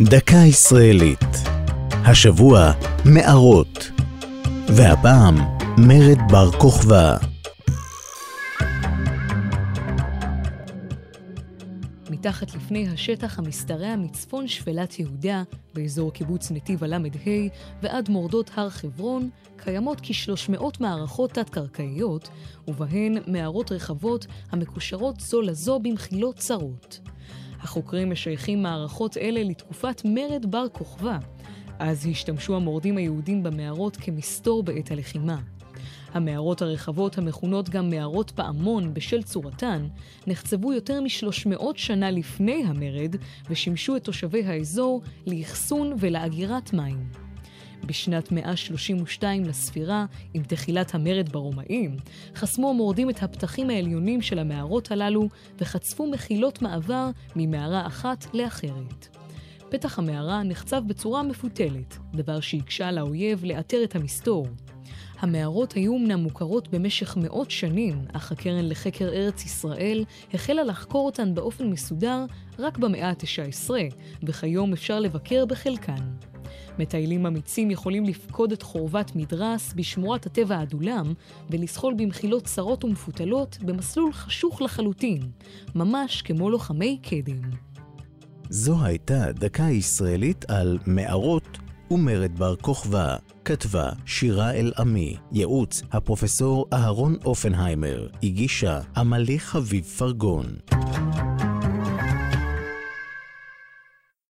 דקה ישראלית. השבוע מערות. והפעם מרד בר כוכבא. מתחת לפני השטח המשתרע מצפון שפלת יהודה, באזור קיבוץ נתיב הל"ה ועד מורדות הר חברון, קיימות כ-300 מערכות תת-קרקעיות, ובהן מערות רחבות המקושרות זו לזו במחילות צרות. החוקרים משייכים מערכות אלה לתקופת מרד בר כוכבא. אז השתמשו המורדים היהודים במערות כמסתור בעת הלחימה. המערות הרחבות, המכונות גם מערות פעמון בשל צורתן, נחצבו יותר מ-300 שנה לפני המרד ושימשו את תושבי האזור לאחסון ולאגירת מים. בשנת 132 לספירה, עם תחילת המרד ברומאים, חסמו המורדים את הפתחים העליונים של המערות הללו וחצפו מחילות מעבר ממערה אחת לאחרת. פתח המערה נחצב בצורה מפותלת, דבר שהקשה על האויב לאתר את המסתור. המערות היו אמנם מוכרות במשך מאות שנים, אך הקרן לחקר ארץ ישראל החלה לחקור אותן באופן מסודר רק במאה ה-19, וכיום אפשר לבקר בחלקן. מטיילים אמיצים יכולים לפקוד את חורבת מדרס בשמורת הטבע האדולם ולסחול במחילות צרות ומפותלות במסלול חשוך לחלוטין, ממש כמו לוחמי קדם. זו הייתה דקה ישראלית על מערות ומרד בר כוכבא. כתבה שירה אל-עמי, ייעוץ הפרופסור אהרון אופנהיימר, הגישה עמלי חביב פרגון.